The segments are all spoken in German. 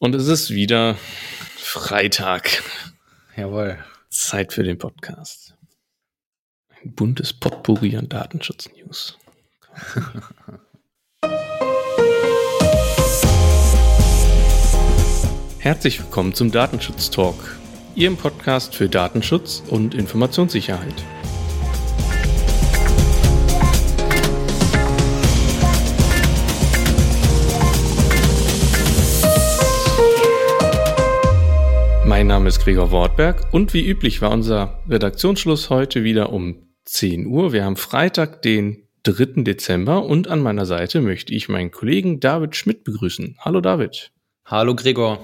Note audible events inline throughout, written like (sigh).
Und es ist wieder Freitag. Jawohl. Zeit für den Podcast. Ein buntes Potpourri an Datenschutz-News. (laughs) Herzlich willkommen zum Datenschutz-Talk, Ihrem Podcast für Datenschutz und Informationssicherheit. Mein Name ist Gregor Wortberg und wie üblich war unser Redaktionsschluss heute wieder um 10 Uhr. Wir haben Freitag, den 3. Dezember und an meiner Seite möchte ich meinen Kollegen David Schmidt begrüßen. Hallo David. Hallo Gregor.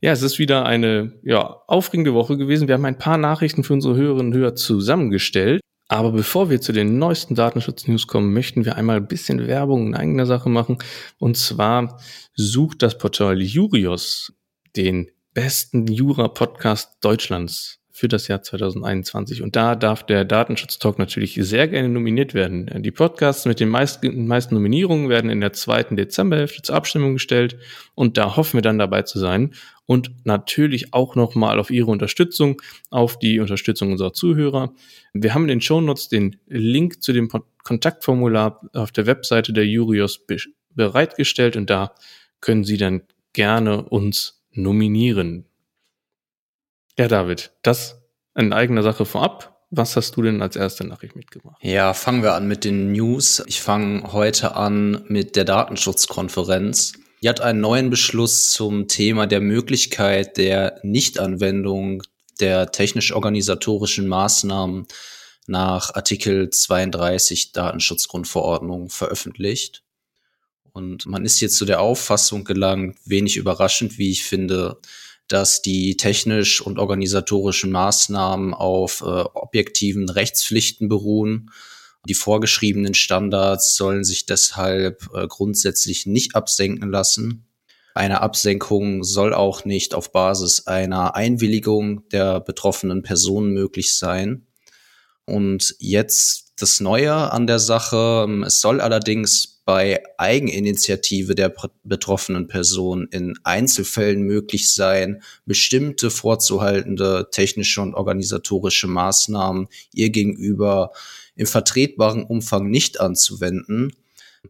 Ja, es ist wieder eine ja, aufregende Woche gewesen. Wir haben ein paar Nachrichten für unsere Hörerinnen und Hörer zusammengestellt. Aber bevor wir zu den neuesten Datenschutz-News kommen, möchten wir einmal ein bisschen Werbung in eigener Sache machen. Und zwar sucht das Portal Jurios den besten Jura-Podcast Deutschlands für das Jahr 2021. Und da darf der Datenschutz-Talk natürlich sehr gerne nominiert werden. Die Podcasts mit den meisten, meisten Nominierungen werden in der zweiten Dezemberhälfte zur Abstimmung gestellt. Und da hoffen wir dann dabei zu sein. Und natürlich auch nochmal auf Ihre Unterstützung, auf die Unterstützung unserer Zuhörer. Wir haben in den Shownotes den Link zu dem Kontaktformular auf der Webseite der Jurios bereitgestellt. Und da können Sie dann gerne uns nominieren. Ja, David, das in eigener Sache vorab. Was hast du denn als erste Nachricht mitgebracht? Ja, fangen wir an mit den News. Ich fange heute an mit der Datenschutzkonferenz. Die hat einen neuen Beschluss zum Thema der Möglichkeit der Nichtanwendung der technisch-organisatorischen Maßnahmen nach Artikel 32 Datenschutzgrundverordnung veröffentlicht. Und man ist jetzt zu der Auffassung gelangt, wenig überraschend, wie ich finde, dass die technisch und organisatorischen Maßnahmen auf äh, objektiven Rechtspflichten beruhen. Die vorgeschriebenen Standards sollen sich deshalb äh, grundsätzlich nicht absenken lassen. Eine Absenkung soll auch nicht auf Basis einer Einwilligung der betroffenen Personen möglich sein. Und jetzt das Neue an der Sache. Es soll allerdings bei Eigeninitiative der betroffenen Person in Einzelfällen möglich sein, bestimmte vorzuhaltende technische und organisatorische Maßnahmen ihr gegenüber im vertretbaren Umfang nicht anzuwenden.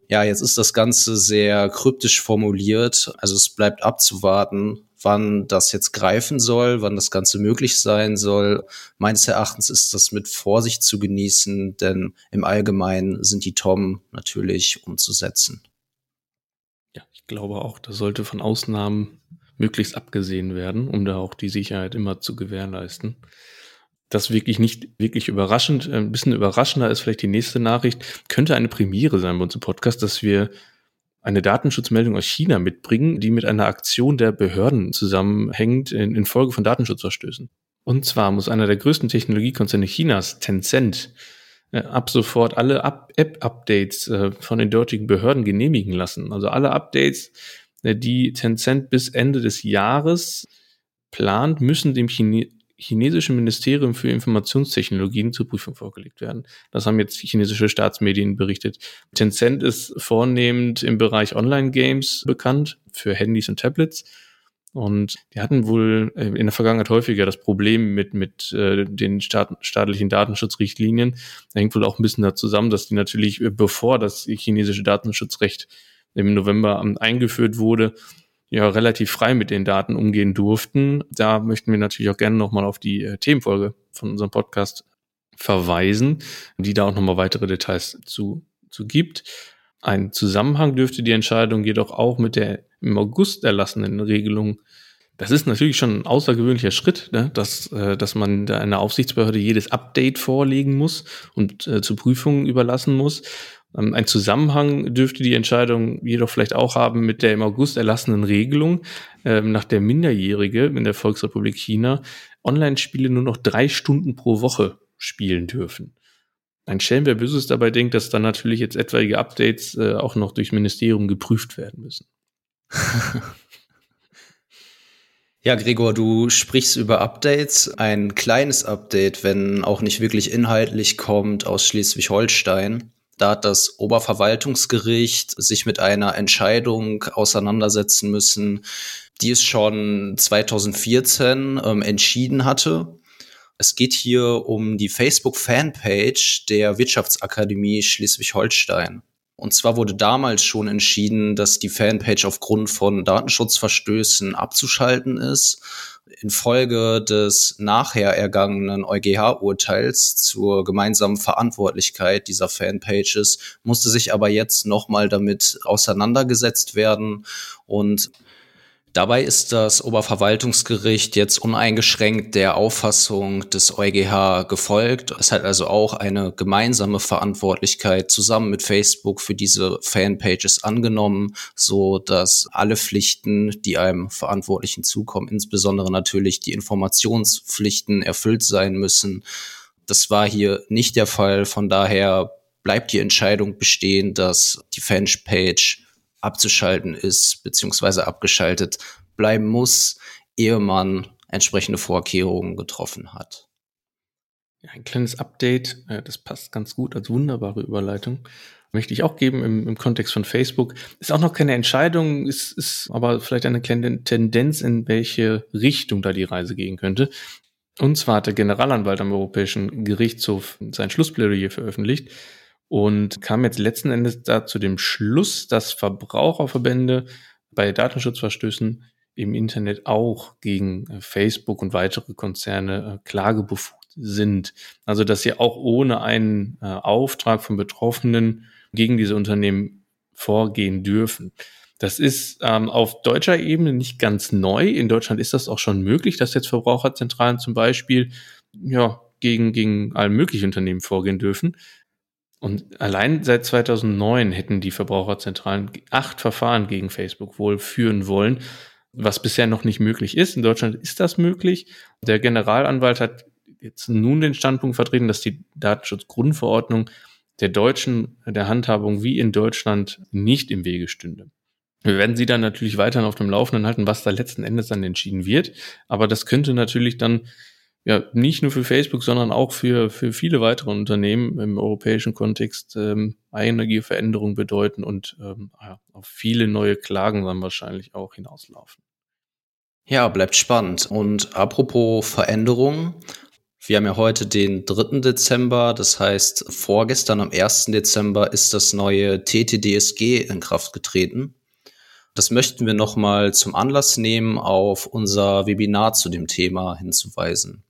Ja, jetzt ist das Ganze sehr kryptisch formuliert. Also es bleibt abzuwarten, wann das jetzt greifen soll, wann das Ganze möglich sein soll. Meines Erachtens ist das mit Vorsicht zu genießen, denn im Allgemeinen sind die Tom natürlich umzusetzen. Ja, ich glaube auch, das sollte von Ausnahmen möglichst abgesehen werden, um da auch die Sicherheit immer zu gewährleisten. Das wirklich nicht wirklich überraschend. Ein bisschen überraschender ist vielleicht die nächste Nachricht. Könnte eine Premiere sein bei uns im Podcast, dass wir eine Datenschutzmeldung aus China mitbringen, die mit einer Aktion der Behörden zusammenhängt in, in Folge von Datenschutzverstößen. Und zwar muss einer der größten Technologiekonzerne Chinas, Tencent, äh, ab sofort alle App-Updates äh, von den dortigen Behörden genehmigen lassen. Also alle Updates, äh, die Tencent bis Ende des Jahres plant, müssen dem Chine chinesischen Ministerium für Informationstechnologien zur Prüfung vorgelegt werden. Das haben jetzt chinesische Staatsmedien berichtet. Tencent ist vornehmend im Bereich Online-Games bekannt für Handys und Tablets. Und die hatten wohl äh, in der Vergangenheit häufiger das Problem mit, mit äh, den Staat, staatlichen Datenschutzrichtlinien. Da hängt wohl auch ein bisschen da zusammen, dass die natürlich, äh, bevor das chinesische Datenschutzrecht im November eingeführt wurde, ja relativ frei mit den Daten umgehen durften. Da möchten wir natürlich auch gerne nochmal auf die äh, Themenfolge von unserem Podcast verweisen, die da auch nochmal weitere Details zu, zu gibt. Ein Zusammenhang dürfte die Entscheidung jedoch auch mit der im August erlassenen Regelung das ist natürlich schon ein außergewöhnlicher Schritt, ne? dass, äh, dass man da einer Aufsichtsbehörde jedes Update vorlegen muss und äh, zur Prüfung überlassen muss. Ähm, ein Zusammenhang dürfte die Entscheidung jedoch vielleicht auch haben mit der im August erlassenen Regelung, ähm, nach der Minderjährige in der Volksrepublik China Online-Spiele nur noch drei Stunden pro Woche spielen dürfen. Ein Schelm, wer Böses dabei denkt, dass dann natürlich jetzt etwaige Updates äh, auch noch durchs Ministerium geprüft werden müssen. (laughs) Ja, Gregor, du sprichst über Updates. Ein kleines Update, wenn auch nicht wirklich inhaltlich kommt, aus Schleswig-Holstein. Da hat das Oberverwaltungsgericht sich mit einer Entscheidung auseinandersetzen müssen, die es schon 2014 ähm, entschieden hatte. Es geht hier um die Facebook-Fanpage der Wirtschaftsakademie Schleswig-Holstein. Und zwar wurde damals schon entschieden, dass die Fanpage aufgrund von Datenschutzverstößen abzuschalten ist. Infolge des nachher ergangenen EuGH-Urteils zur gemeinsamen Verantwortlichkeit dieser Fanpages musste sich aber jetzt nochmal damit auseinandergesetzt werden. Und Dabei ist das Oberverwaltungsgericht jetzt uneingeschränkt der Auffassung des EuGH gefolgt. Es hat also auch eine gemeinsame Verantwortlichkeit zusammen mit Facebook für diese Fanpages angenommen, so dass alle Pflichten, die einem Verantwortlichen zukommen, insbesondere natürlich die Informationspflichten erfüllt sein müssen. Das war hier nicht der Fall. Von daher bleibt die Entscheidung bestehen, dass die Fanpage abzuschalten ist, beziehungsweise abgeschaltet bleiben muss, ehe man entsprechende Vorkehrungen getroffen hat. Ein kleines Update, äh, das passt ganz gut als wunderbare Überleitung. Möchte ich auch geben im, im Kontext von Facebook. Ist auch noch keine Entscheidung, ist, ist aber vielleicht eine kleine Tendenz, in welche Richtung da die Reise gehen könnte. Und zwar hat der Generalanwalt am Europäischen Gerichtshof sein Schlussplädoyer veröffentlicht, und kam jetzt letzten Endes da zu dem Schluss, dass Verbraucherverbände bei Datenschutzverstößen im Internet auch gegen äh, Facebook und weitere Konzerne äh, klagebefugt sind. Also dass sie auch ohne einen äh, Auftrag von Betroffenen gegen diese Unternehmen vorgehen dürfen. Das ist ähm, auf deutscher Ebene nicht ganz neu. In Deutschland ist das auch schon möglich, dass jetzt Verbraucherzentralen zum Beispiel ja, gegen, gegen alle möglichen Unternehmen vorgehen dürfen. Und allein seit 2009 hätten die Verbraucherzentralen acht Verfahren gegen Facebook wohl führen wollen, was bisher noch nicht möglich ist. In Deutschland ist das möglich. Der Generalanwalt hat jetzt nun den Standpunkt vertreten, dass die Datenschutzgrundverordnung der deutschen, der Handhabung wie in Deutschland nicht im Wege stünde. Wir werden Sie dann natürlich weiterhin auf dem Laufenden halten, was da letzten Endes dann entschieden wird. Aber das könnte natürlich dann ja nicht nur für Facebook, sondern auch für, für viele weitere Unternehmen im europäischen Kontext ähm, einige Veränderungen bedeuten und ähm, auf viele neue Klagen dann wahrscheinlich auch hinauslaufen. Ja, bleibt spannend. Und apropos Veränderungen, wir haben ja heute den 3. Dezember, das heißt vorgestern am 1. Dezember ist das neue TTDSG in Kraft getreten. Das möchten wir nochmal zum Anlass nehmen, auf unser Webinar zu dem Thema hinzuweisen.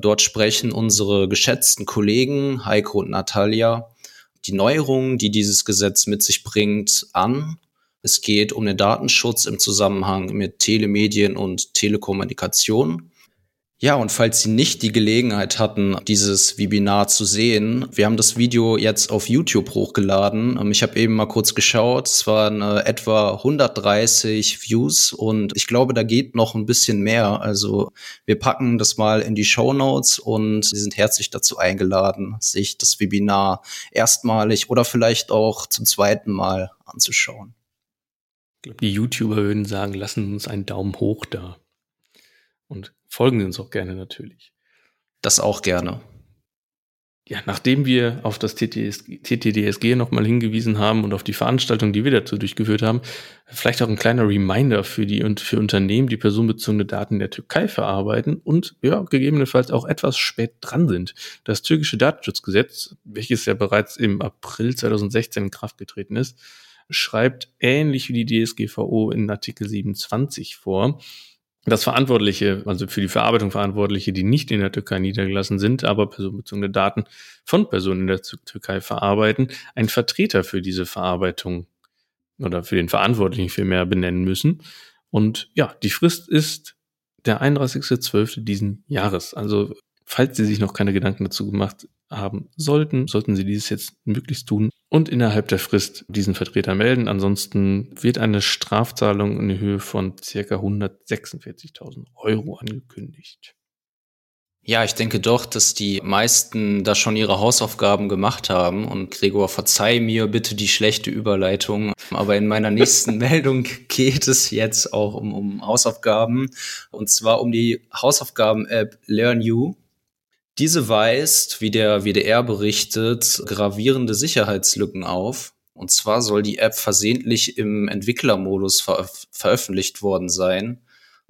Dort sprechen unsere geschätzten Kollegen Heiko und Natalia die Neuerungen, die dieses Gesetz mit sich bringt, an. Es geht um den Datenschutz im Zusammenhang mit Telemedien und Telekommunikation. Ja, und falls Sie nicht die Gelegenheit hatten, dieses Webinar zu sehen, wir haben das Video jetzt auf YouTube hochgeladen. Ähm, ich habe eben mal kurz geschaut, es waren äh, etwa 130 Views und ich glaube, da geht noch ein bisschen mehr. Also wir packen das mal in die Show Notes und Sie sind herzlich dazu eingeladen, sich das Webinar erstmalig oder vielleicht auch zum zweiten Mal anzuschauen. Ich glaube, die YouTuber würden sagen, lassen uns einen Daumen hoch da. Und folgen Sie uns auch gerne natürlich. Das auch gerne. Ja, nachdem wir auf das TTDSG nochmal hingewiesen haben und auf die Veranstaltung, die wir dazu durchgeführt haben, vielleicht auch ein kleiner Reminder für die und für Unternehmen, die personenbezogene Daten der Türkei verarbeiten und ja, gegebenenfalls auch etwas spät dran sind. Das türkische Datenschutzgesetz, welches ja bereits im April 2016 in Kraft getreten ist, schreibt ähnlich wie die DSGVO in Artikel 27 vor, dass Verantwortliche, also für die Verarbeitung Verantwortliche, die nicht in der Türkei niedergelassen sind, aber personenbezogene Daten von Personen in der Türkei verarbeiten, einen Vertreter für diese Verarbeitung oder für den Verantwortlichen vielmehr benennen müssen. Und ja, die Frist ist der 31.12. diesen Jahres. Also falls Sie sich noch keine Gedanken dazu gemacht haben sollten, sollten Sie dieses jetzt möglichst tun und innerhalb der Frist diesen Vertreter melden. Ansonsten wird eine Strafzahlung in Höhe von circa 146.000 Euro angekündigt. Ja, ich denke doch, dass die meisten da schon ihre Hausaufgaben gemacht haben. Und Gregor, verzeih mir bitte die schlechte Überleitung. Aber in meiner nächsten (laughs) Meldung geht es jetzt auch um, um Hausaufgaben. Und zwar um die Hausaufgaben-App Learn You. Diese weist, wie der WDR berichtet, gravierende Sicherheitslücken auf. Und zwar soll die App versehentlich im Entwicklermodus veröf veröffentlicht worden sein.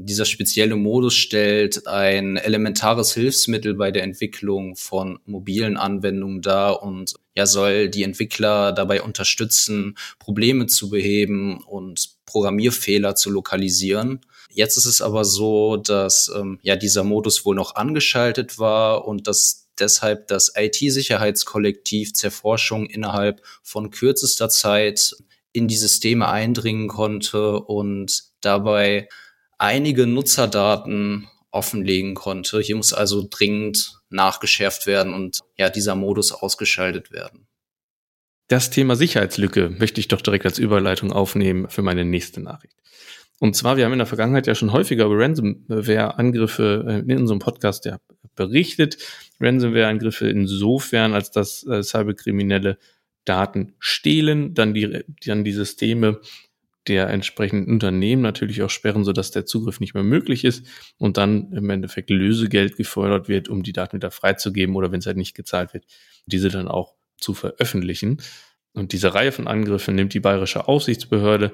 Dieser spezielle Modus stellt ein elementares Hilfsmittel bei der Entwicklung von mobilen Anwendungen dar und ja soll die Entwickler dabei unterstützen, Probleme zu beheben und Programmierfehler zu lokalisieren. Jetzt ist es aber so, dass ähm, ja dieser Modus wohl noch angeschaltet war und dass deshalb das IT-Sicherheitskollektiv Zerforschung innerhalb von kürzester Zeit in die Systeme eindringen konnte und dabei einige Nutzerdaten offenlegen konnte. Hier muss also dringend nachgeschärft werden und ja, dieser Modus ausgeschaltet werden. Das Thema Sicherheitslücke möchte ich doch direkt als Überleitung aufnehmen für meine nächste Nachricht. Und zwar, wir haben in der Vergangenheit ja schon häufiger über Ransomware-Angriffe äh, in unserem Podcast ja berichtet. Ransomware-Angriffe insofern, als dass äh, Cyberkriminelle Daten stehlen, dann die, dann die Systeme der entsprechenden Unternehmen natürlich auch sperren, sodass der Zugriff nicht mehr möglich ist und dann im Endeffekt Lösegeld gefordert wird, um die Daten wieder freizugeben oder wenn es halt nicht gezahlt wird, diese dann auch zu veröffentlichen. Und diese Reihe von Angriffen nimmt die bayerische Aufsichtsbehörde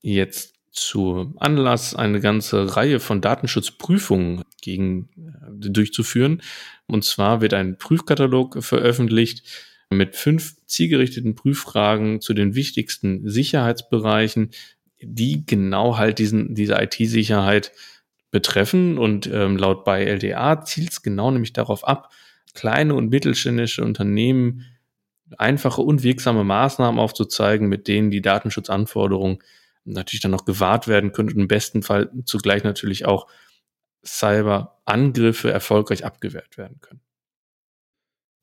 jetzt zu Anlass, eine ganze Reihe von Datenschutzprüfungen gegen äh, durchzuführen. Und zwar wird ein Prüfkatalog veröffentlicht, mit fünf zielgerichteten Prüffragen zu den wichtigsten Sicherheitsbereichen, die genau halt diesen, diese IT-Sicherheit betreffen. Und ähm, laut bei LDA zielt es genau nämlich darauf ab, kleine und mittelständische Unternehmen einfache und wirksame Maßnahmen aufzuzeigen, mit denen die Datenschutzanforderungen natürlich dann noch gewahrt werden können und im besten Fall zugleich natürlich auch Cyberangriffe erfolgreich abgewehrt werden können.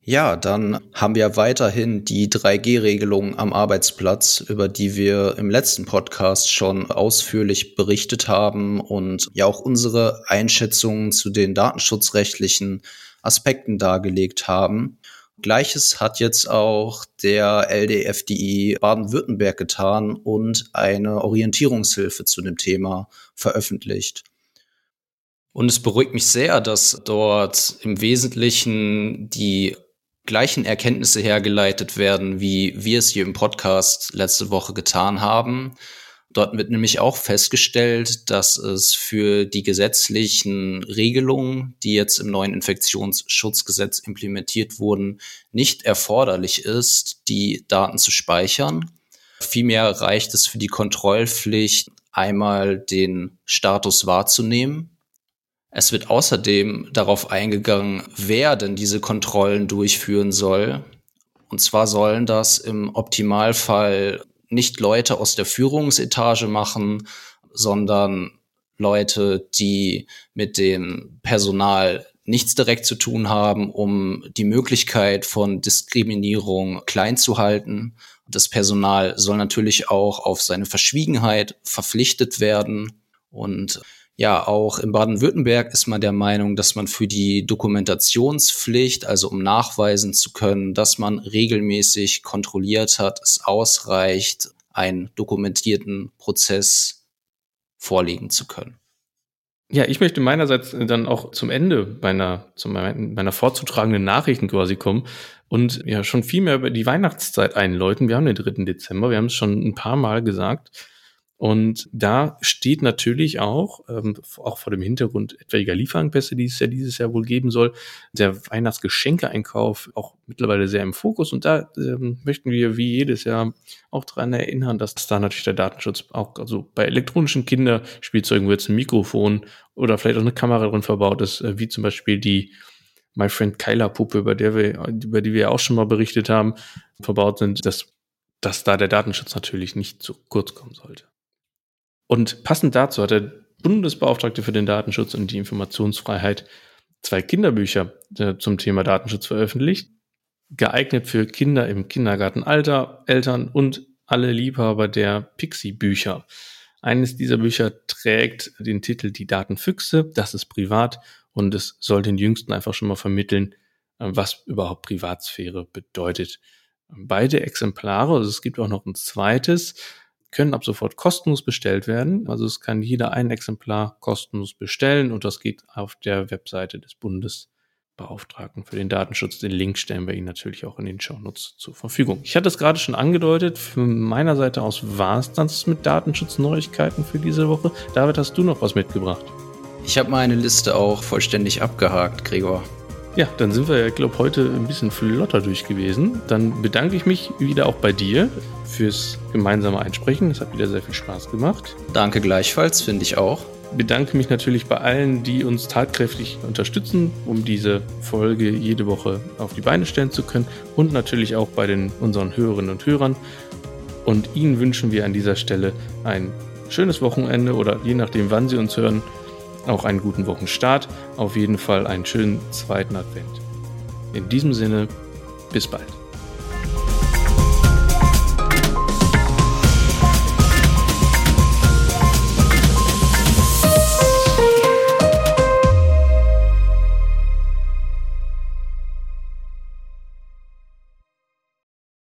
Ja, dann haben wir weiterhin die 3G-Regelung am Arbeitsplatz, über die wir im letzten Podcast schon ausführlich berichtet haben und ja auch unsere Einschätzungen zu den datenschutzrechtlichen Aspekten dargelegt haben. Gleiches hat jetzt auch der LDFDI Baden-Württemberg getan und eine Orientierungshilfe zu dem Thema veröffentlicht. Und es beruhigt mich sehr, dass dort im Wesentlichen die gleichen Erkenntnisse hergeleitet werden, wie wir es hier im Podcast letzte Woche getan haben. Dort wird nämlich auch festgestellt, dass es für die gesetzlichen Regelungen, die jetzt im neuen Infektionsschutzgesetz implementiert wurden, nicht erforderlich ist, die Daten zu speichern. Vielmehr reicht es für die Kontrollpflicht, einmal den Status wahrzunehmen es wird außerdem darauf eingegangen, wer denn diese Kontrollen durchführen soll. Und zwar sollen das im Optimalfall nicht Leute aus der Führungsetage machen, sondern Leute, die mit dem Personal nichts direkt zu tun haben, um die Möglichkeit von Diskriminierung klein zu halten. Das Personal soll natürlich auch auf seine Verschwiegenheit verpflichtet werden. Und ja, auch in Baden-Württemberg ist man der Meinung, dass man für die Dokumentationspflicht, also um nachweisen zu können, dass man regelmäßig kontrolliert hat, es ausreicht, einen dokumentierten Prozess vorlegen zu können. Ja, ich möchte meinerseits dann auch zum Ende meiner, zu meiner vorzutragenden Nachrichten quasi kommen und ja schon viel mehr über die Weihnachtszeit einläuten. Wir haben den 3. Dezember, wir haben es schon ein paar Mal gesagt. Und da steht natürlich auch, ähm, auch vor dem Hintergrund etwaiger Lieferengpässe, die es ja dieses Jahr wohl geben soll, der Weihnachtsgeschenkeeinkauf auch mittlerweile sehr im Fokus. Und da ähm, möchten wir wie jedes Jahr auch dran erinnern, dass da natürlich der Datenschutz auch, also bei elektronischen Kinderspielzeugen, wo jetzt ein Mikrofon oder vielleicht auch eine Kamera drin verbaut ist, äh, wie zum Beispiel die My Friend Kyla Puppe, über der wir, über die wir ja auch schon mal berichtet haben, verbaut sind, dass, dass da der Datenschutz natürlich nicht zu kurz kommen sollte. Und passend dazu hat der Bundesbeauftragte für den Datenschutz und die Informationsfreiheit zwei Kinderbücher äh, zum Thema Datenschutz veröffentlicht, geeignet für Kinder im Kindergartenalter, Eltern und alle Liebhaber der Pixie-Bücher. Eines dieser Bücher trägt den Titel Die Datenfüchse, das ist privat und es soll den Jüngsten einfach schon mal vermitteln, äh, was überhaupt Privatsphäre bedeutet. Beide Exemplare, also es gibt auch noch ein zweites, können ab sofort kostenlos bestellt werden. Also es kann jeder ein Exemplar kostenlos bestellen und das geht auf der Webseite des Bundes Beauftragten für den Datenschutz. Den Link stellen wir Ihnen natürlich auch in den Shownotes zur Verfügung. Ich hatte es gerade schon angedeutet, von meiner Seite aus war es das mit Datenschutzneuigkeiten für diese Woche. David, hast du noch was mitgebracht? Ich habe meine Liste auch vollständig abgehakt, Gregor. Ja, dann sind wir, glaube heute ein bisschen flotter durch gewesen. Dann bedanke ich mich wieder auch bei dir fürs gemeinsame Einsprechen. Es hat wieder sehr viel Spaß gemacht. Danke gleichfalls, finde ich auch bedanke mich natürlich bei allen, die uns tatkräftig unterstützen, um diese Folge jede Woche auf die Beine stellen zu können und natürlich auch bei den unseren Hörerinnen und Hörern. Und Ihnen wünschen wir an dieser Stelle ein schönes Wochenende oder je nachdem, wann Sie uns hören, auch einen guten Wochenstart. Auf jeden Fall einen schönen zweiten Advent. In diesem Sinne, bis bald.